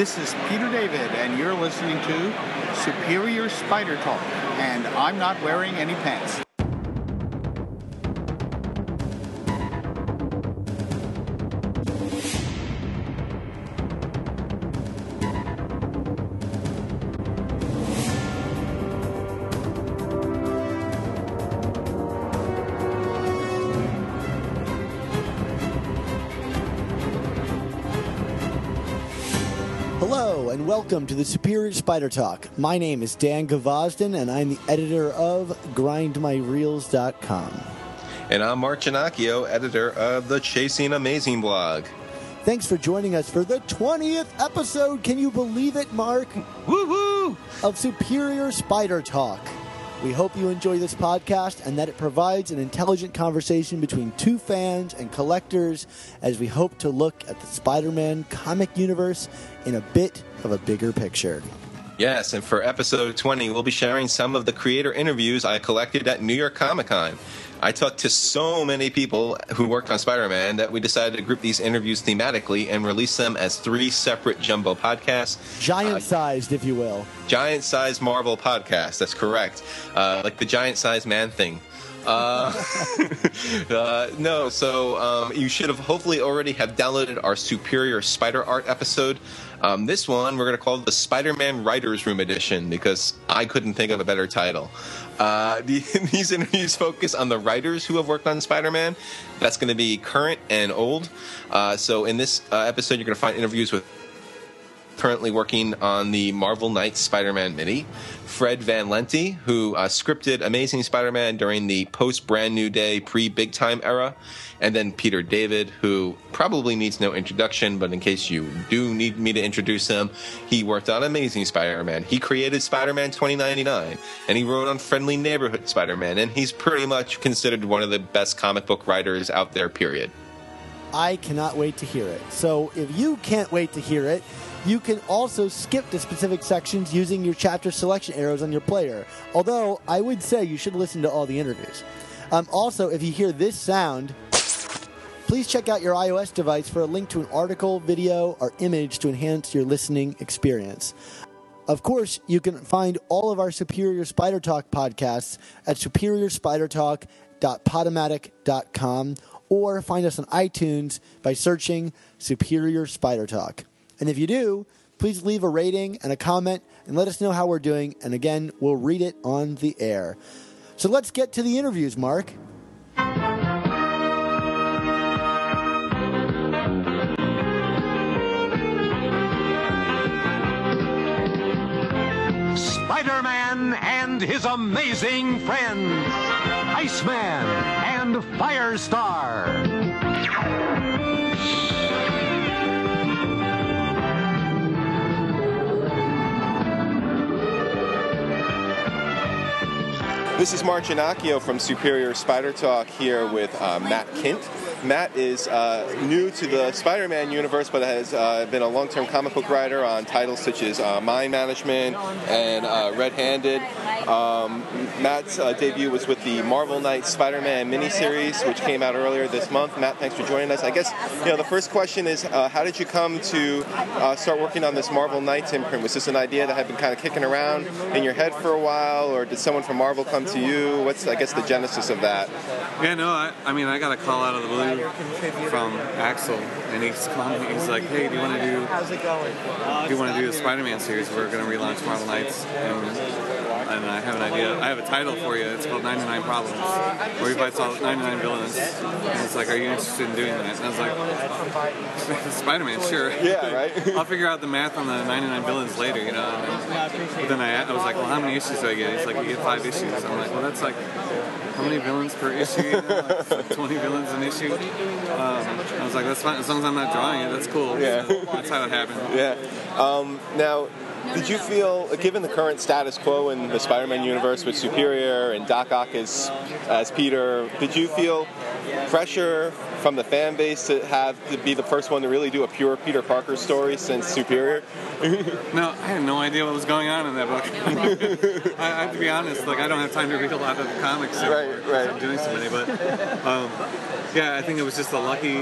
This is Peter David, and you're listening to Superior Spider Talk, and I'm not wearing any pants. Welcome to the Superior Spider Talk. My name is Dan Gvozden, and I'm the editor of GrindMyReels.com. And I'm Mark Ginocchio, editor of the Chasing Amazing blog. Thanks for joining us for the 20th episode. Can you believe it, Mark? Woohoo! Of Superior Spider Talk. We hope you enjoy this podcast and that it provides an intelligent conversation between two fans and collectors as we hope to look at the Spider Man comic universe in a bit of a bigger picture. Yes, and for episode 20, we'll be sharing some of the creator interviews I collected at New York Comic Con. I talked to so many people who worked on Spider Man that we decided to group these interviews thematically and release them as three separate jumbo podcasts. Giant uh, sized, if you will. Giant sized Marvel podcast, that's correct. Uh, like the giant sized man thing. Uh, uh, no, so um, you should have hopefully already have downloaded our Superior Spider Art episode. Um, this one we're going to call the Spider-Man Writers Room Edition because I couldn't think of a better title. Uh, the, these interviews focus on the writers who have worked on Spider-Man. That's going to be current and old. Uh, so in this uh, episode, you're going to find interviews with currently working on the Marvel Knights Spider-Man mini. Fred Van Lente, who uh, scripted Amazing Spider-Man during the post Brand New Day, pre Big Time era, and then Peter David, who probably needs no introduction, but in case you do need me to introduce him, he worked on Amazing Spider-Man. He created Spider-Man 2099, and he wrote on Friendly Neighborhood Spider-Man, and he's pretty much considered one of the best comic book writers out there. Period. I cannot wait to hear it. So if you can't wait to hear it, you can also skip to specific sections using your chapter selection arrows on your player. Although I would say you should listen to all the interviews. Um, also, if you hear this sound, please check out your iOS device for a link to an article, video, or image to enhance your listening experience. Of course, you can find all of our Superior Spider Talk podcasts at superiorspidertalk.podomatic.com or find us on iTunes by searching Superior Spider Talk. And if you do, please leave a rating and a comment and let us know how we're doing. And again, we'll read it on the air. So let's get to the interviews, Mark. Spider Man and his amazing friends, Iceman and Firestar. This is Mark Ginocchio from Superior Spider Talk here with uh, Matt Kindt. Matt is uh, new to the Spider Man universe, but has uh, been a long term comic book writer on titles such as uh, Mind Management and uh, Red Handed. Um, Matt's uh, debut was with the Marvel Knights Spider Man miniseries, which came out earlier this month. Matt, thanks for joining us. I guess you know the first question is how did you come to start working on this Marvel Knights imprint? Was this an idea that had been kind of kicking around in your head for a while, or did someone from Marvel come to you? What's, I guess, the genesis of that? Yeah, no, I, I mean, I got a call out of the blue from Axel, and he's calling me. He's like, "Hey, do you want to do? How's it going? Do you want to do the Spider-Man series? We're going to relaunch Marvel Knights, and and I have an idea. I have a title for you. It's called 99 Problems, where he fights all 99 villains. And it's like, are you interested in doing that? And I was like, Spider-Man, sure. Yeah, right. I'll figure out the math on the 99 villains later, you know. But then I, I was like, well, how many issues do I get? He's like, you get five issues. I'm like, well, that's like how many villains per issue? You know, like 20 villains an issue. Um, I was like, that's fine. As long as I'm not drawing it, that's cool. Yeah. that's how it happened. Yeah. Um, now, did you feel, given the current status quo in the Spider-Man universe with Superior and Doc Ock as, as Peter, did you feel pressure from the fan base to have to be the first one to really do a pure Peter Parker story since Superior? No, I had no idea what was going on in that book. I, I have to be honest, like I don't have time to read a lot of the comics anymore. Right, right. I'm doing so many, but um, yeah, I think it was just a lucky.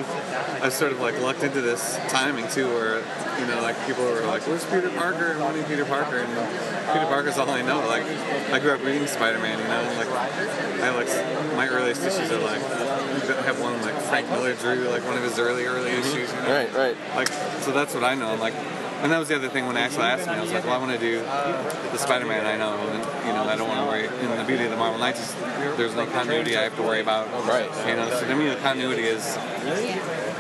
I sort of like lucked into this timing too, where you know, like people were like, "Where's Peter Parker?" and wanting Peter Parker, and Peter Parker's all I know. Like I grew up reading Spider-Man, you know, like I like my earliest issues are like I have one like Frank Miller drew like one of his early early issues. You know? Right, right. Like, so that's what I know. I'm like, and that was the other thing when Axel asked me. I was like, well, I want to do the Spider-Man I know, and you know, I don't want to worry. And the beauty of the Marvel Knights is there's no continuity I have to worry about. Right. You know, so to me, the continuity is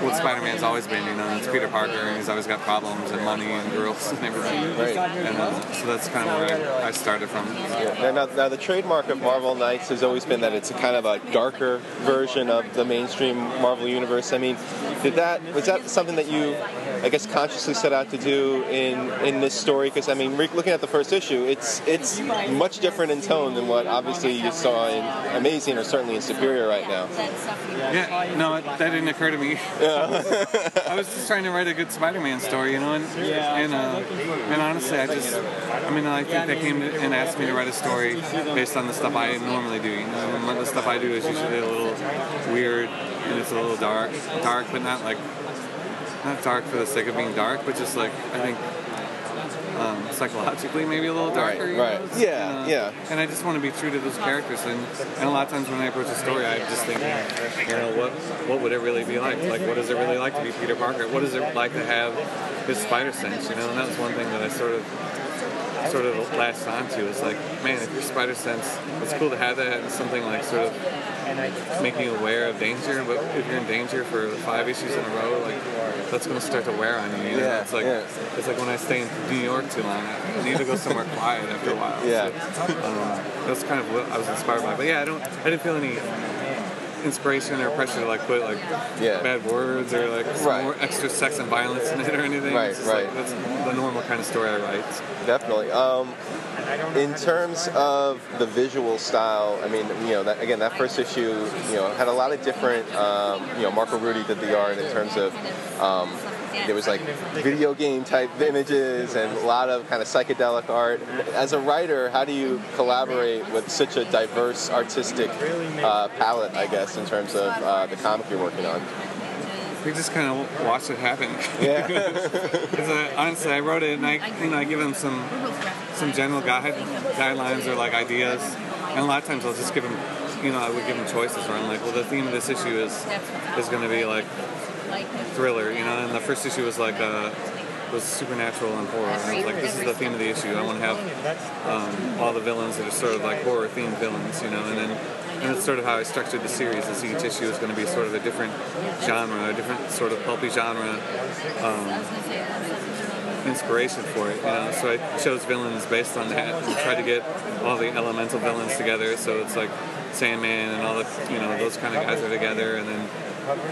what Spider-Man's always been. You know, it's Peter Parker, and he's always got problems and money and girls and everything. Right. And uh, so that's kind of where I, I started from. Yeah. Now, now, the trademark of Marvel Knights has always been that it's a kind of a darker version of the mainstream Marvel universe. I mean, did that was that something that you, I guess, consciously set out to do in in this story? Because I mean, looking at the first issue, it's it's much different in tone than what obviously you saw in Amazing or certainly in Superior right now. Yeah, no, that didn't occur to me. I was just trying to write a good Spider-Man story, you know, and and, uh, and honestly, I just, I mean, I think they came and asked me to write a story based on the stuff I normally do. You know, and the stuff I do is usually a little weird and it's a little dark, dark, but not like not dark for the sake of being dark, but just like I think. Um, psychologically, maybe a little darker. Right, know, right. it's, Yeah, uh, yeah. And I just want to be true to those characters, and, and a lot of times when I approach a story, I just think, you know, what what would it really be like? Like, what is it really like to be Peter Parker? What is it like to have his spider sense? You know, and that was one thing that I sort of sort of latched onto. It's like, man, if your spider sense, it's cool to have that. It's something like sort of making you aware of danger. But if you're in danger for five issues in a row, like that's going to start to wear on you. you know? Yeah, it's like yeah. it's like when I stay in New York too long, I need to go somewhere quiet after a while. Yeah. So, um, that's kind of what I was inspired by. But yeah, I don't, I didn't feel any inspiration or pressure to like put like Yeah. bad words or like Right. more extra sex and violence in it or anything. Right, just like, right. that's the normal kind of story I write. Definitely. Um, in terms of the visual style, I mean, you know, that, again, that first issue, you know, had a lot of different, um, you know, Marco Rudy did the art in terms of, um, there was like video game type images and a lot of kind of psychedelic art. As a writer, how do you collaborate with such a diverse artistic uh, palette, I guess, in terms of uh, the comic you're working on? We just kind of watch it happen. Yeah. I, honestly, I wrote it and I, you know, I give them some some general guide, guidelines or like ideas, and a lot of times I'll just give them, you know, I would give them choices where I'm like, well, the theme of this issue is is going to be like thriller, you know, and the first issue was like uh, was supernatural and horror. And I was like, this is the theme of the issue. I want to have um, all the villains that are sort of like horror themed villains, you know, and then and that's sort of how I structured the series. Is each issue is going to be sort of a different genre, a different sort of pulpy genre. Um, inspiration for it, you know. So I chose villains based on that and tried to get all the elemental villains together. So it's like Sandman and all the you know those kind of guys are together, and then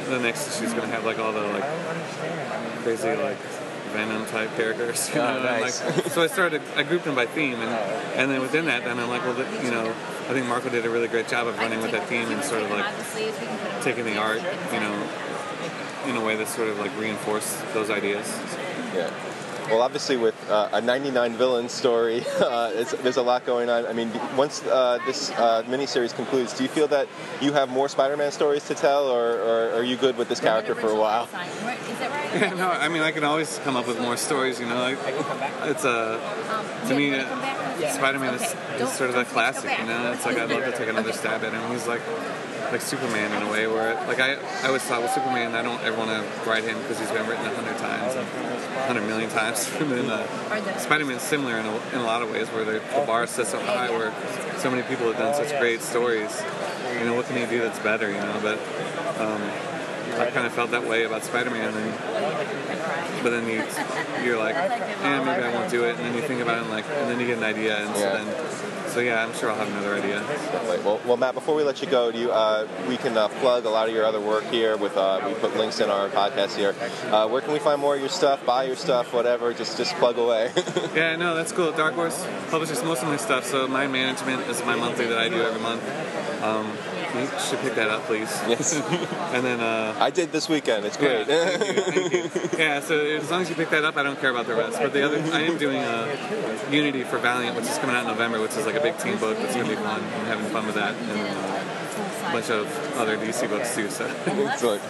the next issue's gonna have like all the like crazy like Venom type characters. You Oh, know? and, nice. like, so I started I grouped them by theme, and oh. and then within that, then I'm like, well, the, you know. I think Marco did a really great job of running with that theme and sort of like taking the art, you know, in a way that sort of like reinforced those ideas. Yeah. Well, obviously, with uh, a 99 villain story, uh, it's, there's a lot going on. I mean, once uh, this uh, miniseries concludes, do you feel that you have more Spider-Man stories to tell, or, or are you good with this character for a while? Yeah, no, I mean, I can always come up with more stories, you know. Like, it's a, to me, uh, Spider-Man is, is sort of a classic, you know. It's like I'd love to take another stab at him. He's like, like Superman in a way, where like I, I always thought with Superman, I don't ever want to write him because he's been written a hundred times, a hundred million times. and then uh, Spider-Man's similar in a, in a lot of ways, where the, bar set so high, where so many people have done such great stories. You know, what can you do that's better? You know, but. Um, I kind of felt that way about Spider-Man, and but then you you're like, yeah, maybe I won't do it, and then you think about it, and like, and then you get an idea, and so then, so yeah, I'm sure I'll have another idea. Wait, well, well, Matt, before we let you go, do you, uh, we can uh, plug a lot of your other work here. With uh, we put links in our podcast here. Uh, where can we find more of your stuff? Buy your stuff, whatever. Just just plug away. Yeah, no, that's cool. Dark Horse publishes most of my stuff, so Mind Management is my monthly that I do every month. Um, You should pick that up, please. Yes. and then, uh, I did this weekend. It's great. Yeah, thank you, thank you. Yeah, so as long as you pick that up, I don't care about the rest. But the other, I am doing a Unity for Valiant, which is coming out in November, which is like a big team book that's gonna be fun. I'm having fun with that, and uh, a bunch of other DC books too. So. Excellent.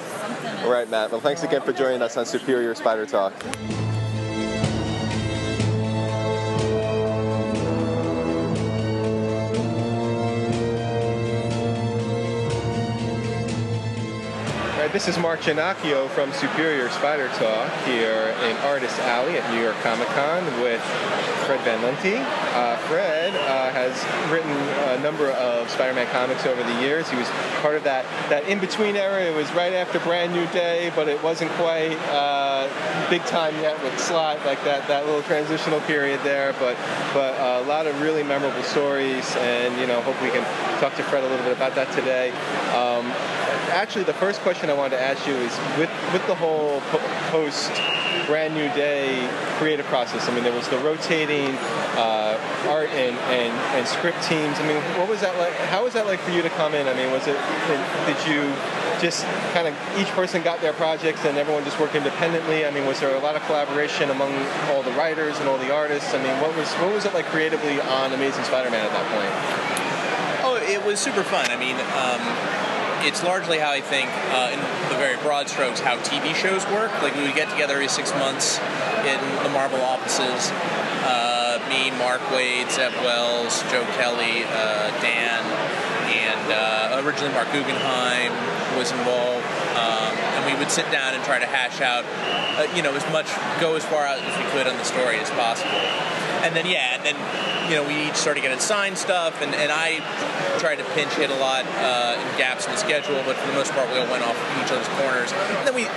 All right, Matt. Well, thanks again for joining us on Superior Spider Talk. This is Mark Ginocchio from Superior Spider Talk here in Artist Alley at New York Comic Con with Fred Van Lente. Uh, Fred uh, has written a number of Spider-Man comics over the years. He was part of that, that in-between era. It was right after Brand New Day, but it wasn't quite uh, big time yet with Slott, like that, that little transitional period there. But, but a lot of really memorable stories, and you know, hope we can talk to Fred a little bit about that today. Um, actually, the first question I wanted to ask you is with with the whole po- post brand new day creative process. I mean, there was the rotating uh, art and, and, and script teams. I mean, what was that like? How was that like for you to come in? I mean, was it did you just kind of each person got their projects and everyone just worked independently? I mean, was there a lot of collaboration among all the writers and all the artists? I mean, what was what was it like creatively on Amazing Spider-Man at that point? Oh, it was super fun. I mean, um, it's largely how I think, uh, in the very broad strokes, how TV shows work. Like we would get together every six months in the Marvel offices. Uh, me, Mark Waid, Zeb Wells, Joe Kelly, uh, Dan, and uh, originally Marc Guggenheim was involved. Um, and we would sit down and try to hash out, uh, you know, as much, go as far out as we could on the story as possible. And then, yeah, and then, you know, we each started getting signed stuff, and, and I tried to pinch hit a lot uh, in gaps in the schedule, but for the most part, we all went off each other's corners. And then we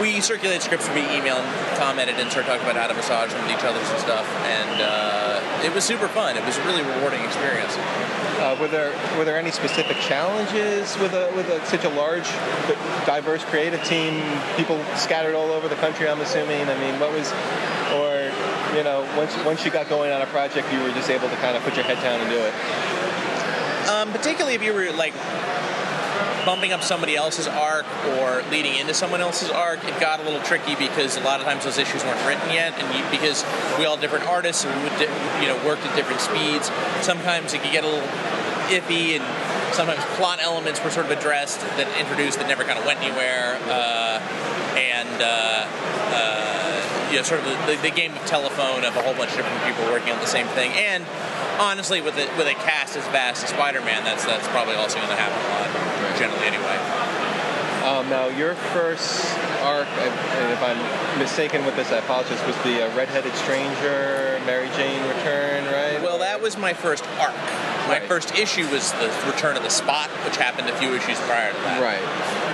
we circulated scripts via email and commented and started talking about how to massage them with each other's and stuff. And uh, it was super fun. It was a really rewarding experience. Uh, were there were there any specific challenges with a with a, such a large, diverse creative team? People scattered all over the country. I'm assuming. I mean, what was, or you know, once once you got going on a project, you were just able to kind of put your head down and do it. Um, particularly if you were like bumping up somebody else's arc or leading into someone else's arc, it got a little tricky because a lot of times those issues weren't written yet, and you, because we all different artists and we would, you know worked at different speeds, sometimes it could get a little iffy and. Sometimes plot elements were sort of addressed that introduced that never kind of went anywhere, uh, and uh, uh, you know, sort of the, the game of telephone of a whole bunch of different people working on the same thing. And honestly, with a, with a cast as vast as Spider-Man, that's that's probably also going to happen a lot, generally anyway. Um, now, your first arc, if I'm mistaken with this, I apologize, was the uh, Redheaded Stranger, Mary Jane Return, right? Well, that was my first arc. My Right. first issue was the Return of the Spot, which happened a few issues prior to that. Right.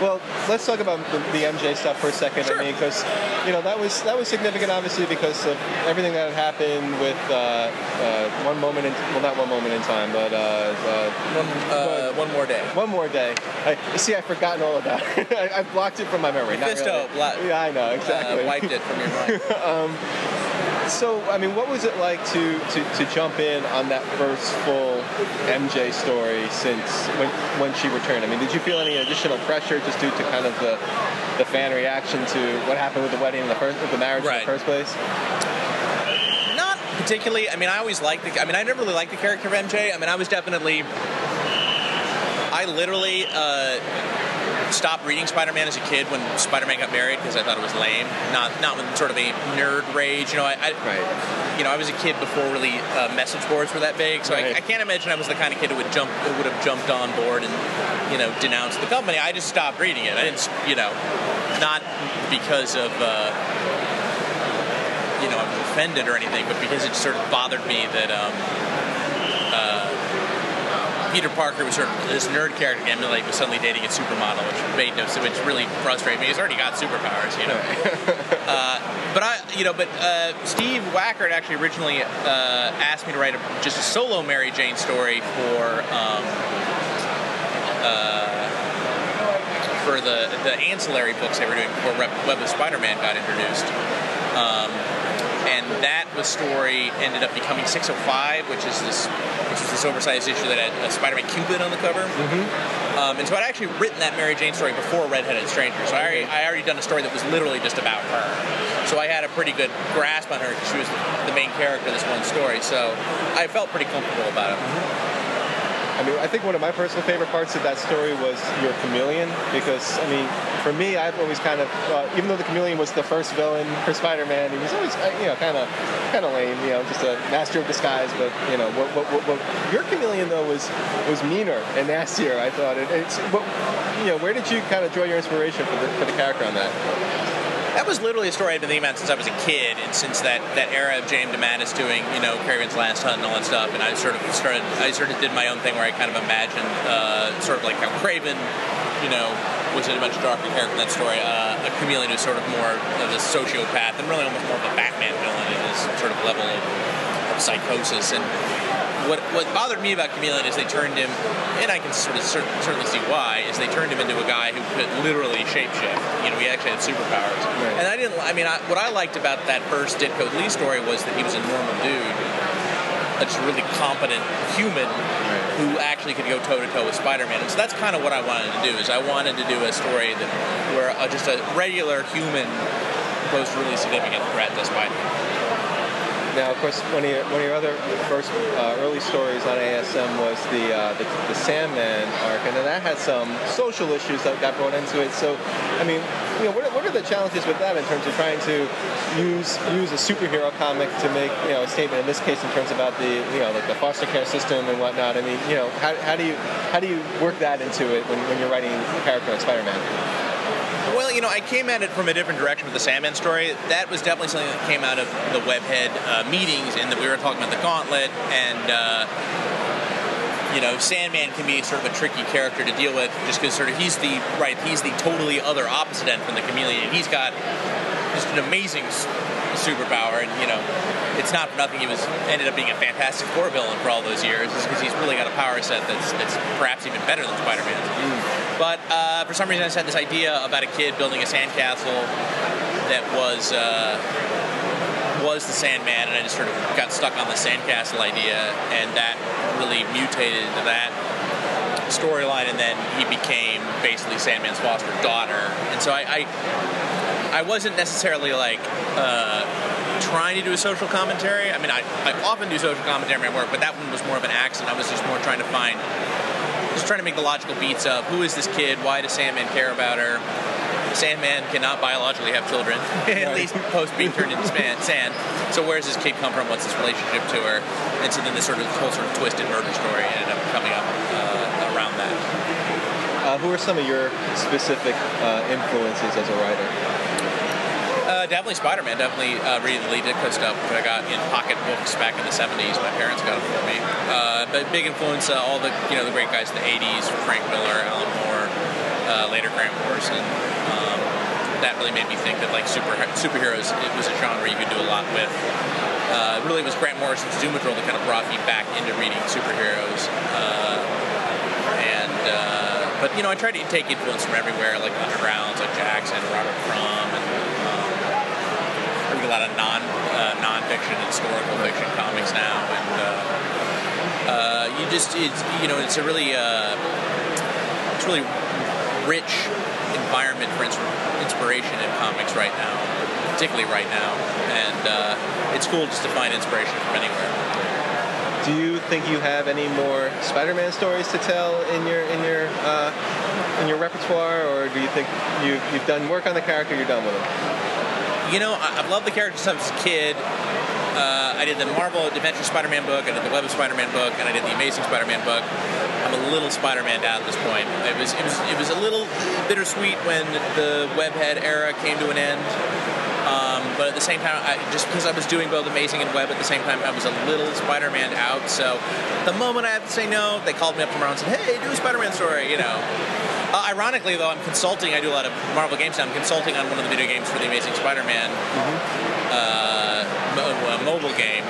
Well, let's talk about the, the MJ stuff for a second. Sure. I mean, because you know that was that was significant, obviously, because of everything that had happened with uh, uh, one moment in well, not one moment in time, but uh, uh, One, uh, one more day. one more day. I, see, I've forgotten all about it. I, I've blocked it from my memory. Not really. Yeah, I know exactly. Uh, wiped it from your mind. So, I mean, what was it like to, to, to jump in on that first full MJ story since when, when she returned? I mean, did you feel any additional pressure just due to kind of the, the fan reaction to what happened with the wedding in the first, with the marriage in the first place? Not particularly. I mean, I always liked the. I mean, I never really liked the character of MJ. I mean, I was definitely. I literally uh, stopped reading Spider-Man as a kid when Spider-Man got married because I thought it was lame. Not not with sort of a nerd rage. You know, I, I Right. you know I was a kid before really uh, message boards were that big, so Right. I, I can't imagine I was the kind of kid who would jump who would have jumped on board and you know denounced the company. I just stopped reading it. I didn't, you know, not because of. Uh, you know, I'm offended or anything, but because it sort of bothered me that um, Peter Parker was sort of this nerd character to emulate was suddenly dating a supermodel, which made no sense, which really frustrated me. He's already got superpowers, you know. uh, but I, you know, but uh, Steve Wacker actually originally uh, asked me to write a, just a solo Mary Jane story for. Um, uh, for the, the ancillary books they were doing before Web Web of Spider-Man got introduced. Um, and that was story ended up becoming 605, which is this which is this oversized issue that had a Spider-Man Cupid on the cover. Mm-hmm. Um, and so I'd actually written that Mary Jane story before Red-Headed Stranger. So I already, I already done a story that was literally just about her. So I had a pretty good grasp on her because she was the main character of this one story. So I felt pretty comfortable about it. I mean, I think one of my personal favorite parts of that story was your chameleon because, I mean, for me, I've always kind of, uh, even though the chameleon was the first villain for Spider-Man, he was always, uh, you know, kind of, kind of lame, you know, just a master of disguise. But you know, what, what, what, what your chameleon though was was meaner and nastier. I thought. It, it's, what, you know, where did you kind of draw your inspiration for the for the character on that? That was literally a story I've been thinking about since I was a kid, and since that, that era of James DeMatteis doing, you know, Kraven's Last Hunt and all that stuff. And I sort of started, I sort of did my own thing where I kind of imagined, uh, sort of like how Kraven, you know, was a much darker character in that story. Uh, a chameleon is sort of more of a sociopath and really almost more of a Batman villain in his sort of level of, of psychosis. And what what bothered me about Chameleon is they turned him, and I can sort of cer- certainly see why, is they turned him into a guy who could literally shapeshift. You know, he actually had superpowers. Right. And I didn't. I mean, I, what I liked about that first Ditko Lee story was that he was a normal dude, a just really competent human who actually could go toe to toe with Spider-Man. And so that's kind of what I wanted to do. Is I wanted to do a story that where uh, just a regular human posed a really significant threat to Spider-Man. Now, of course, one of your, one of your other first uh, early stories on ASM was the, uh, the the Sandman arc, and then that had some social issues that got brought into it. So, I mean, you know, what are, what are the challenges with that in terms of trying to use use a superhero comic to make you know a statement? In this case, in terms about the you know like the foster care system and whatnot. I mean, you know, how, how do you how do you work that into it when, when you're writing a character like Spider-Man? Well, you know, I came at it from a different direction with the Sandman story. That was definitely something that came out of the Webhead uh, meetings, and that we were talking about the Gauntlet, and uh, you know, Sandman can be sort of a tricky character to deal with, just because sort of he's the right, he's the totally other opposite end from the Chameleon. He's got just an amazing superpower, and you know, it's not for nothing he was ended up being a Fantastic Four villain for all those years, because he's really got a power set that's that's perhaps even better than Spider-Man's. But uh, for some reason, I just had this idea about a kid building a sandcastle that was uh, was the Sandman, and I just sort of got stuck on the sandcastle idea, and that really mutated into that storyline, and then he became basically Sandman's foster daughter, and so I. I I wasn't necessarily like uh, trying to do a social commentary. I mean, I, I often do social commentary in my work, but that one was more of an accident. I was just more trying to find trying to make the logical beats of who is this kid? Why does Sandman care about her? Sandman cannot biologically have children, at least post being turned into sand. So where does this kid come from? What's his relationship to her? And so then this sort of whole sort of twisted murder story ended up coming up uh, around that. Uh, who are some of your specific uh, influences as a writer? Uh, definitely Spider-Man. Definitely uh, reading the Lee Ditko stuff, which I got in pocket books back in the '70s. My parents got it for me. Uh, but big influence, uh, all the you know the great guys of the '80s: Frank Miller, Alan Moore, uh, later Grant Morrison. Um, that really made me think that like super superheroes it was a genre you could do a lot with. Uh, it was Grant Morrison's Doom Patrol that kind of brought me back into reading superheroes. And but you know I tried to take influence from everywhere, like Undergrounds, like Jackson, Robert Crumb, and lot of non uh, non-fiction historical fiction comics now, and uh, uh, you just it's you know it's a really uh, it's really rich environment for inspiration in comics right now, particularly right now, and uh, it's cool just to find inspiration from anywhere. Do you think you have any more Spider-Man stories to tell in your in your uh, in your repertoire, or do you think you you've done work on the character, you're done with him? You know, I- I've loved the character since I was a kid. Uh, I did the Marvel Adventure Spider-Man book, I did the Web of Spider-Man book, and I did the Amazing Spider-Man book. I'm a little Spider-Man at this point. It was it was it was a little bittersweet when the Webhead era came to an end. Um, but at the same time, I, just because I was doing both Amazing and Web at the same time, I was a little Spider-Man out. So the moment I had to say no, they called me up tomorrow and said, "Hey, do a Spider-Man story," you know. Uh, ironically, though, I'm consulting. I do a lot of Marvel games now. I'm consulting on one of the video games for the Amazing Spider-Man uh, mo- uh, mobile game.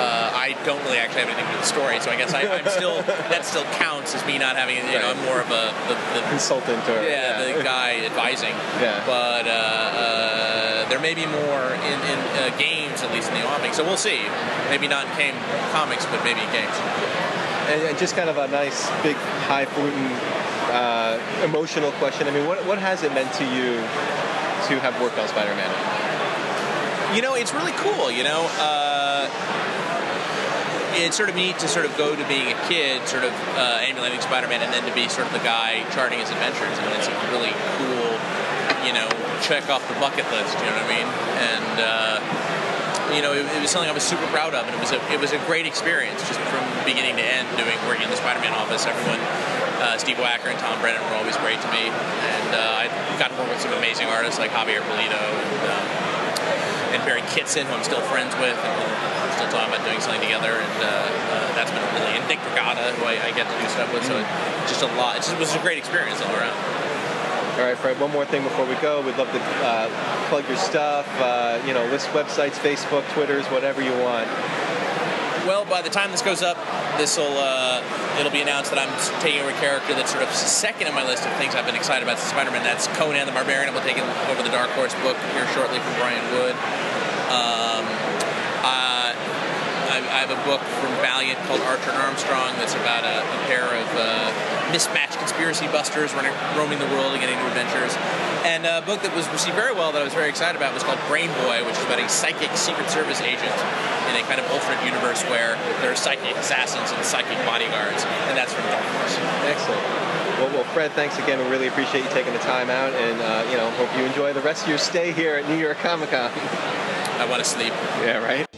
Uh, I don't really actually have anything to do with the story, so I guess I, I'm still that still counts as me not having. You know, I'm more of a the, the Consultant or yeah, the guy advising. Yeah. But uh, uh, there may be more in, in uh, games, at least in the offing. So we'll see. Maybe not in game comics, but maybe in games. And, and just kind of a nice, big, highfalutin, uh, emotional question. I mean, what, what has it meant to you to have worked on Spider-Man? You know, it's really cool. You know, uh, it's sort of neat to sort of go to being a kid, sort of uh, emulating Spider-Man, and then to be sort of the guy charting his adventures. I mean, it's a really cool, you know, check off the bucket list. You know what I mean? And uh, you know, it, it was something I was super proud of, and it was a it was a great experience, just from beginning to end, doing working in the Spider-Man office. Everyone, uh, Steve Wacker and Tom Brennan were always great to me, and uh, I got to work with some amazing artists like Javier Pulido and. Um, and Barry Kitson, who I'm still friends with, and we're still talking about doing something together, and uh, uh, that's been really. And Nick Brigada, who I, I get to do stuff with, so just a lot. It's just, it was a great experience all around. All right, Fred. One more thing before we go. We'd love to uh, plug your stuff. Uh, you know, list websites, Facebook, Twitters, whatever you want. Well, by the time this goes up, this will uh, it'll be announced that I'm taking over a character that's sort of second in my list of things I've been excited about since Spider-Man. That's Conan the Barbarian. I'm taking over the Dark Horse book here shortly from Brian Wood. Um, uh, I, I have a book from Valiant called Archer and Armstrong that's about a, a pair of uh, mismatched conspiracy busters running, roaming the world and getting new adventures. And a book that was received very well that I was very excited about was called Brain Boy, which is about a psychic Secret Service agent in a kind of alternate universe where there are psychic assassins and psychic bodyguards, and that's from Dark Horse. Excellent. Well, well, Fred, thanks again. We really appreciate you taking the time out, and uh, you know, hope you enjoy the rest of your stay here at New York Comic Con. I want to sleep. yeah, right.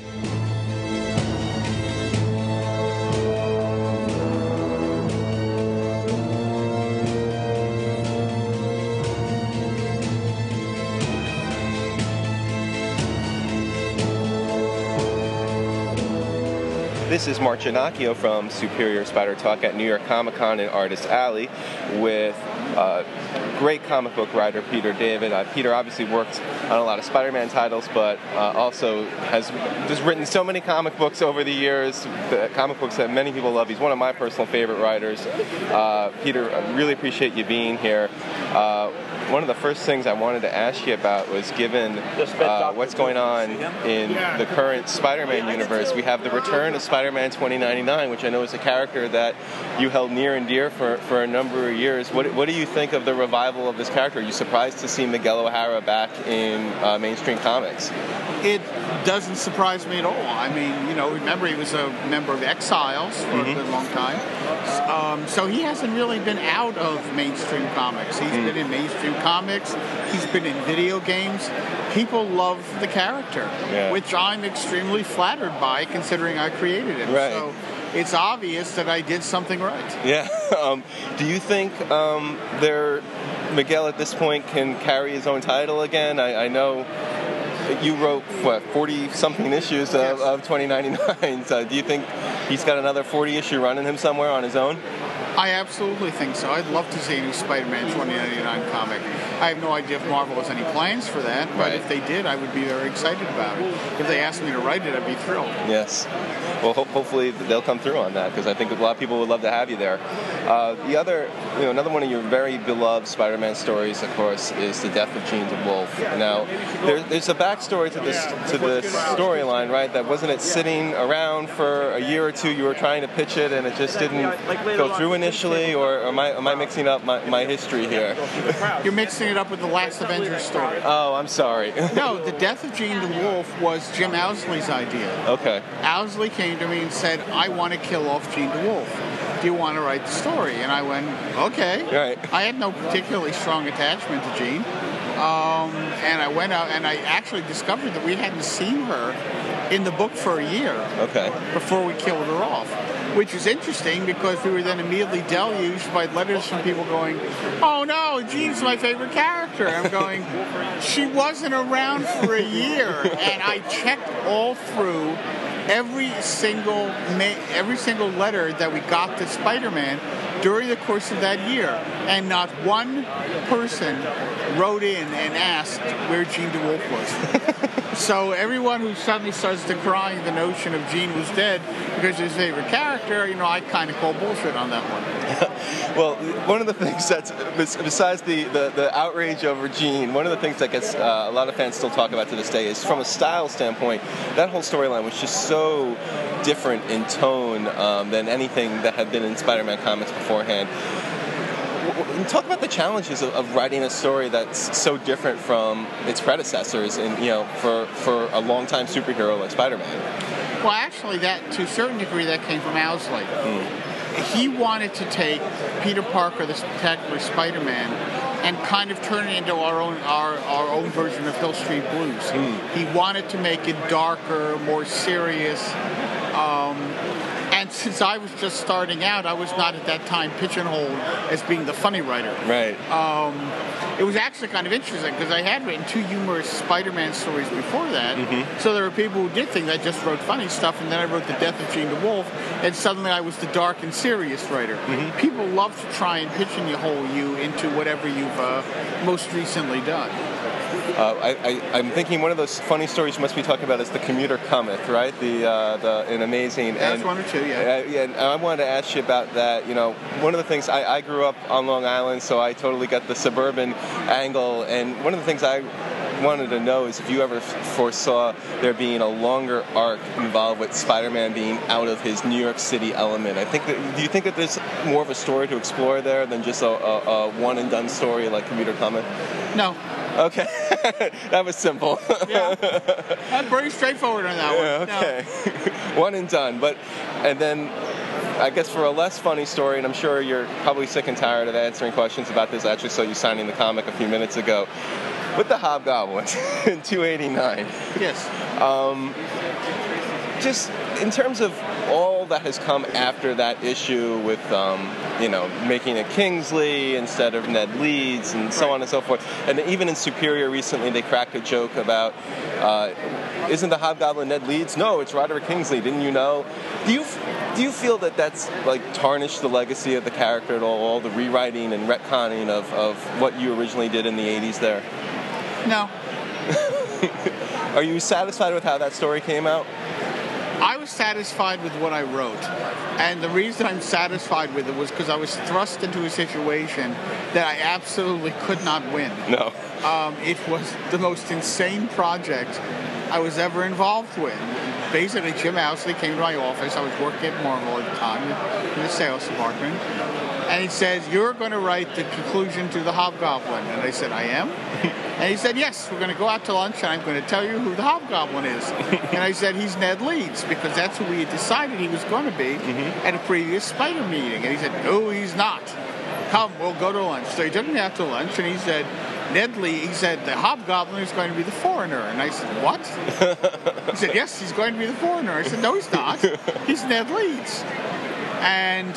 This is Mark Ginocchio from Superior Spider Talk at New York Comic Con in Artist Alley with uh, great comic book writer Peter David. Uh, Peter obviously worked on a lot of Spider Man titles, but uh, also has just written so many comic books over the years, the comic books that many people love. He's one of my personal favorite writers. Uh, Peter, I really appreciate you being here. One of the first things I wanted to ask you about was given uh, what's going on in the current Spider-Man universe, we have the return of Spider-Man 2099, which I know is a character that you held near and dear for, for a number of years. What, what do you think of the revival of this character? Are you surprised to see Miguel O'Hara back in uh, mainstream comics? It doesn't surprise me at all. I mean, you know, remember he was a member of Exiles for a good long time. Um, so he hasn't really been out of mainstream comics. He's been in mainstream comics. He's been in video games. People love the character, Yeah. which I'm extremely flattered by, considering I created him. Right. So it's obvious that I did something right. Yeah. Um, do you think um, there, Miguel at this point can carry his own title again? I, I know you wrote what 40 something issues of, Yes. of 2099. So do you think he's got another 40 issue running him somewhere on his own? I absolutely think so. I'd love to see a new Spider-Man 2099 comic. I have no idea if Marvel has any plans for that, but Right. if they did, I would be very excited about it. If they asked me to write it, I'd be thrilled. Yes. Well, ho- hopefully they'll come through on that because I think a lot of people would love to have you there. Uh, the other, you know, another one of your very beloved Spider-Man stories, of course, is the death of Jean DeWolff. Now, there, there's a backstory to this to this storyline, right? That wasn't it sitting around for a year or two. You were trying to pitch it, and it just didn't go through initially, or am I am I mixing up my, my history here? You're mixing it up with the last Avengers story. Oh, I'm sorry. No, the death of Jean DeWolff was Jim Owsley's idea. okay. Owsley came to me and said, I want to kill off Jean DeWolff. Do you want to write the story? And I went, okay. Right. I had no particularly strong attachment to Jean. Um, and I went out and I actually discovered that we hadn't seen her in the book for a year Okay. before we killed her off. Which was interesting because we were then immediately deluged by letters from people going, Oh no, Jean's my favorite character. I'm going, She wasn't around for a year. And I checked all through every single ma- every single letter that we got to Spider-Man during the course of that year, and not one person wrote in and asked where Jean DeWolff was. so everyone who suddenly starts decrying the notion of Jean was dead because his favorite character, you know, I kind of call bullshit on that one. Well, one of the things that's besides the, the, the outrage over Jean, one of the things that gets uh, a lot of fans still talk about to this day is from a style standpoint, that whole storyline was just so different in tone um, than anything that had been in Spider-Man comics beforehand. Talk about the challenges of, of writing a story that's so different from its predecessors, and you know, for for a longtime superhero like Spider-Man. Well, actually, that to a certain degree, that came from Owsley. He wanted to take Peter Parker, the Spectacular Spider-Man, and kind of turn it into our own our, our own version of Hill Street Blues. He wanted to make it darker, more serious. Um, and since I was just starting out, I was not at that time pigeonholed as being the funny writer. Right. Um, it was actually kind of interesting because I had written two humorous Spider-Man stories before that. So there were people who did think I just wrote funny stuff, and then I wrote The Death of Jean DeWolff, and suddenly I was the dark and serious writer. People love to try and pigeonhole you into whatever you've uh, most recently done. Uh, I, I, I'm thinking one of those funny stories you must be talking about is the commuter cometh, right? The uh, the an amazing. That's and, one or two, yeah. Uh, yeah, and I wanted to ask you about that. You know, one of the things I, I grew up on Long Island, so I totally get the suburban angle. And one of the things I wanted to know is if you ever foresaw there being a longer arc involved with Spider-Man being out of his New York City element. I think that. Do you think that there's more of a story to explore there than just a, a, a one and done story like Commuter Cometh? No, Okay, that was simple. yeah, I'm pretty straightforward on that Yeah, one. No. okay. One and done. But and then I guess for a less funny story, and I'm sure you're probably sick and tired of answering questions about this. I actually saw you signing the comic a few minutes ago. With the Hobgoblin in 289. Yes. Um, Just in terms of all that has come after that issue with, um, you know, making it Kingsley instead of Ned Leeds and so Right. on and so forth. And even in Superior recently, they cracked a joke about, uh, isn't the Hobgoblin Ned Leeds? No, it's Roderick Kingsley. Didn't you know? Do you do you feel that that's like tarnished the legacy of the character at all? All the rewriting and retconning of, of what you originally did in the 80s there. No. Are you satisfied with how that story came out? I was satisfied with what I wrote. And the reason I'm satisfied with it was because I was thrust into a situation that I absolutely could not win. No. Um, it was the most insane project I was ever involved with. Basically, Jim Owsley came to my office. I was working at Marvel at the time in the sales department. And he says, You're going to write the conclusion to The Hobgoblin. And I said, I am? And he said, Yes, we're going to go out to lunch and I'm going to tell you who the Hobgoblin is. and I said, He's Ned Leeds because that's who we had decided he was going to be mm-hmm. at a previous Spider meeting. And he said, No, he's not. Come, we'll go to lunch. So he took me out to lunch and he said, Ned Lee, he said, the hobgoblin is going to be the foreigner. And I said, what? he said, yes, he's going to be the foreigner. I said, no, he's not. He's Ned Leeds. And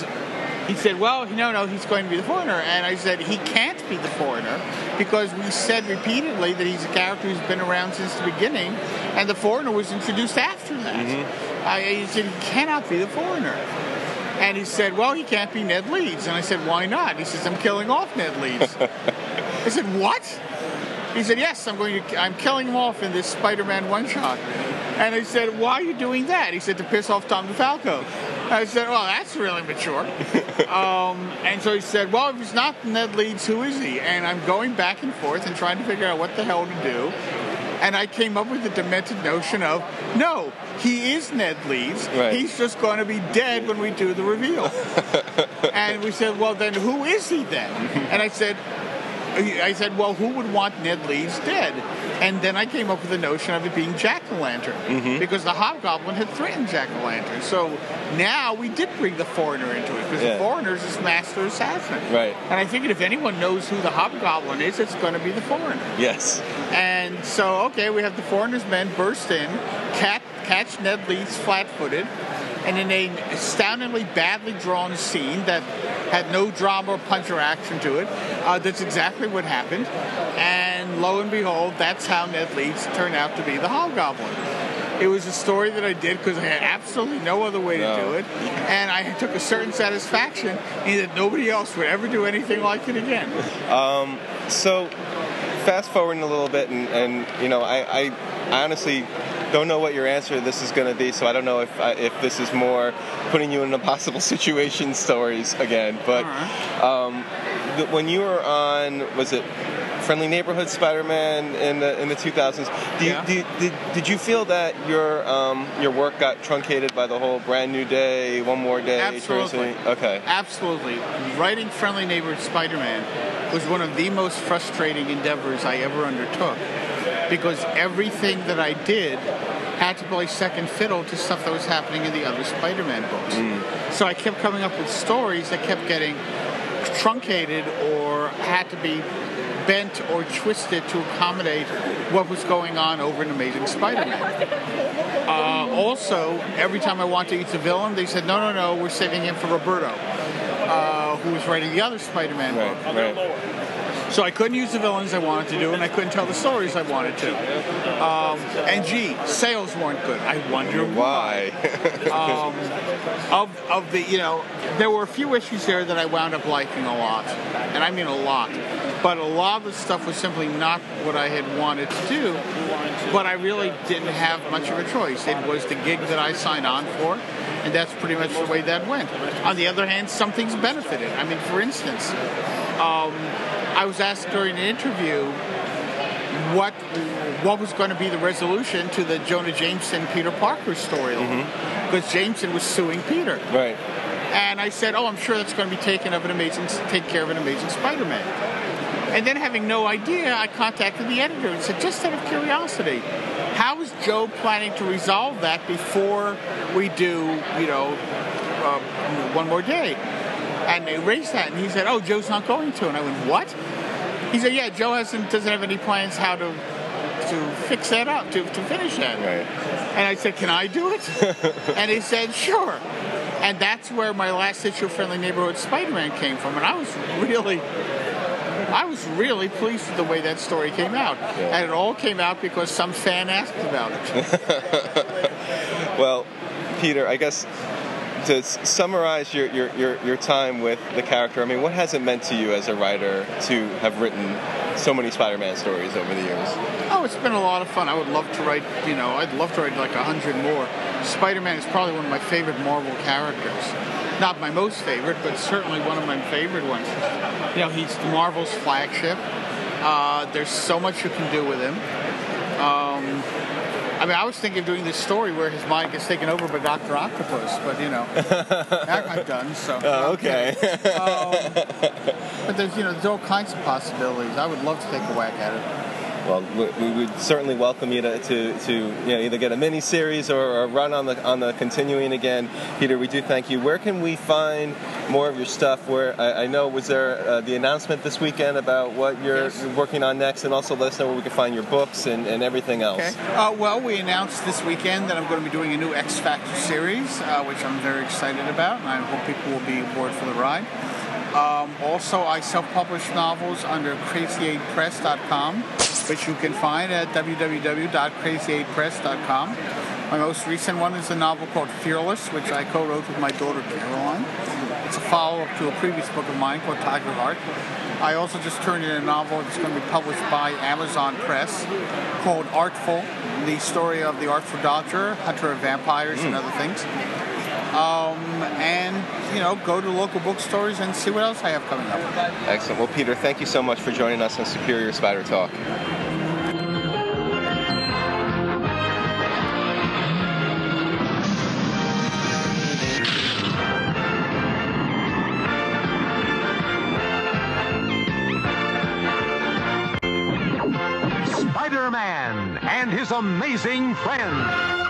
he said, well, no, no, he's going to be the foreigner. And I said, he can't be the foreigner because we said repeatedly that he's a character who's been around since the beginning, and the foreigner was introduced after that. Mm-hmm. I, he said, he cannot be the foreigner. And he said, well, he can't be Ned Leeds. And I said, why not? He says, I'm killing off Ned Leeds. I said, what? He said, yes, I'm going to, I'm killing him off in this Spider-Man one-shot. And I said, why are you doing that? He said, to piss off Tom DeFalco. I said, well, that's really mature. um, and so he said, well, if he's not Ned Leeds, who is he? And I'm going back and forth and trying to figure out what the hell to do. And I came up with the demented notion of, no, he is Ned Leeds. Right. He's just going to be dead when we do the reveal. and we said, well, then who is he then? And I said, I said, well, who would want Ned Leeds dead? And then I came up with the notion of it being Jack o' Lantern because the Hobgoblin had threatened Jack o' Lantern. So now we did bring the foreigner into it because Yeah. the foreigner's his master assassin. Right. And I figured if anyone knows who the Hobgoblin is, it's going to be the foreigner. Yes. And so, okay, we have the foreigner's men burst in, cat, catch Ned Leeds flat-footed, and in an astoundingly badly drawn scene that had no drama or punch or action to it, uh, that's exactly what happened. And lo and behold, that's how Ned Leeds turned out to be the Hobgoblin. It was a story that I did because I had absolutely no other way to do it, and I took a certain satisfaction in that nobody else would ever do anything like it again. Um, so, fast forwarding a little bit, and, and you know, I, I, I honestly don't know what your answer to this is going to be, so I don't know if I, if this is more putting you in impossible situation stories again. But uh-huh. um, the, when you were on, was it Friendly Neighborhood Spider-Man in the in the 2000s? Do you, Yeah. do did, did you feel that your um, your work got truncated by the whole Brand New Day, One More Day? Absolutely. Tracy? Okay. Absolutely. Writing Friendly Neighborhood Spider Man was one of the most frustrating endeavors I ever undertook because everything that I did had to play second fiddle to stuff that was happening in the other Spider Man books. So I kept coming up with stories that kept getting truncated or had to be bent or twisted to accommodate what was going on over in Amazing Spider Man. Uh, also, every time I wanted to eat the villain, they said, no, no, no, we're saving him for Roberto, uh, who was writing the other Spider-Man book. Right. So I couldn't use the villains I wanted to do, and I couldn't tell the stories I wanted to. Um, and gee, sales weren't good. I wonder why. Why? Of, of the, you know, there were a few issues there that I wound up liking a lot, and I mean a lot. But a lot of the stuff was simply not what I had wanted to do. But I really didn't have much of a choice. It was the gig that I signed on for, and that's pretty much the way that went. On the other hand, some things benefited. I mean, for instance, um, I was asked during an interview what what was going to be the resolution to the Jonah Jameson Peter Parker storyline because Jameson was suing Peter. right. And I said, "Oh, I'm sure that's going to be taken of an amazing, take care of an amazing Spider-Man." And then, having no idea, I contacted the editor and said, "Just out of curiosity, how is Joe planning to resolve that before we do, you know, uh, one more day?" And they raised that, and he said, "Oh, Joe's not going to." And I went, "What?" He said, "Yeah, Joe hasn't doesn't have any plans how to to fix that up to, to finish that." Right. And I said, Can I do it? and he said, Sure. And that's where my last issue of Friendly Neighborhood Spider Man came from. And I was really. I was really pleased with the way that story came out. And it all came out because some fan asked about it. Well, Peter, I guess to s- summarize your, your, your, your time with the character, I mean, what has it meant to you as a writer to have written so many Spider-Man stories over the years? Oh, it's been a lot of fun. I would love to write, you know, I'd love to write like a hundred more. Spider Man is probably one of my favorite Marvel characters. Not my most favorite, but certainly one of my favorite ones. You know, he's Marvel's flagship. Uh, there's so much you can do with him. Um, I mean, I was thinking of doing this story where his mind gets taken over by Doctor Octopus, but you know, that got done. So, Oh, okay. but there's you know, there's all kinds of possibilities. I would love to take a whack at it. Well, we, we would certainly welcome you to, to, to you know, either get a mini series or a run on the on the continuing again. Peter, we do thank you. Where can we find more of your stuff? Where I, I know was there uh, the announcement this weekend about what you're Yes. working on next, and also let us know where we can find your books and, and everything else. Okay. Uh, well, we announced this weekend that I'm going to be doing a new X Factor series, uh, which I'm very excited about, and I hope people will be aboard for the ride. Um, also, I self-publish novels under crazy8press.com, which you can find at www.crazy8press.com. My most recent one is a novel called Fearless, which I co-wrote with my daughter Caroline. It's a follow-up to a previous book of mine called Tigerheart. I also just turned in a novel that's going to be published by Amazon Press called Artful, the story of the artful dodger, hunter of vampires and other things. Um, and, you know, go to local bookstores and see what else I have coming up. Excellent. Well, Peter, thank you so much for joining us on Superior Spider Talk. His amazing friend.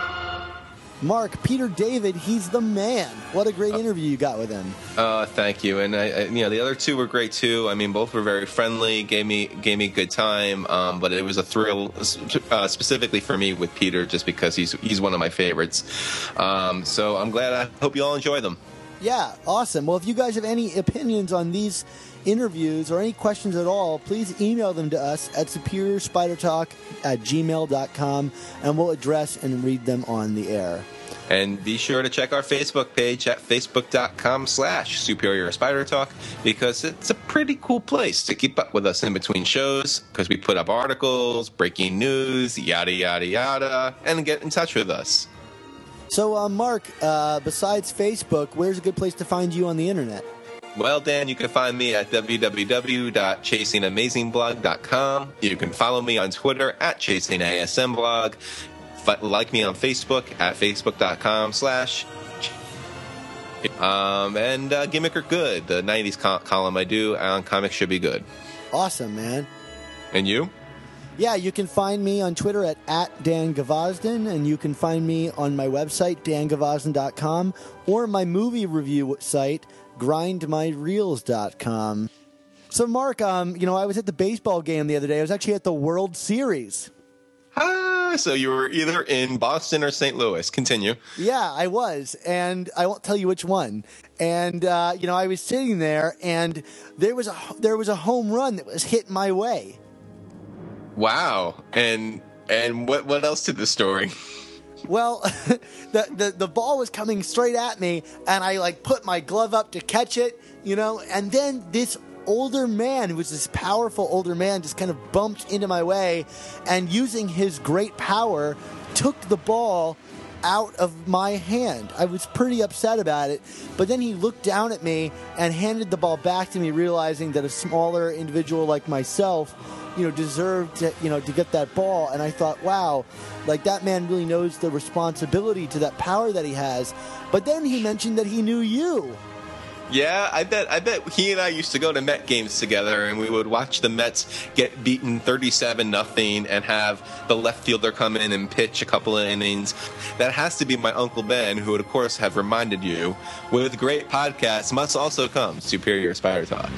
Mark, Peter David, he's the man. What a great interview you got with him. Uh, thank you, and I, I, you know the other two were great too. I mean, both were very friendly, gave me gave me a good time. Um, but it was a thrill, uh, specifically for me with Peter, just because he's he's one of my favorites. Um, so I'm glad. I hope you all enjoy them. Yeah, awesome. Well, if you guys have any opinions on these interviews or any questions at all, please email them to us at superiorspidertalk at gmail.com and we'll address and read them on the air. And be sure to check our Facebook page at facebook.com slash superior spider talk because it's a pretty cool place to keep up with us in between shows because we put up articles, breaking news, yada, yada, yada, and get in touch with us. So, uh, Mark, uh, besides Facebook, where's a good place to find you on the internet? Well, Dan, you can find me at www.chasingamazingblog.com. You can follow me on Twitter at chasingasmblog. Like me on Facebook at facebook.com slash um, and uh, Gimmick or Good, the 90s co- column I do on Comics Should Be Good. Awesome, man. And you? Yeah, you can find me on Twitter at, at Dan Gvozden, and you can find me on my website, dangvozden.com, or my movie review site, grindmyreels.com. So, Mark, um, you know, I was at the baseball game the other day. I was actually at the World Series. Ah, so you were either in Boston or St. Louis. Continue. Yeah, I was, and I won't tell you which one. And uh, you know, I was sitting there, and there was a there was a home run that was hit my way. Wow. And and what what else to the story? Well, the, the the ball was coming straight at me, and I like put my glove up to catch it, you know, and then this older man, who was this powerful older man, just kind of bumped into my way, and using his great power, took the ball out of my hand. I was pretty upset about it, but then he looked down at me and handed the ball back to me, realizing that a smaller individual like myself, you know, deserved to, you know, to get that ball. And I thought, wow, like that man really knows the responsibility to that power that he has. But then he mentioned that he knew you. Yeah, I bet. I bet he and I used to go to Met games together, and we would watch the Mets get beaten thirty-seven nothing, and have the left fielder come in and pitch a couple of innings. That has to be my uncle Ben, who would of course have reminded you. With great podcasts must also come Superior Spider Talk.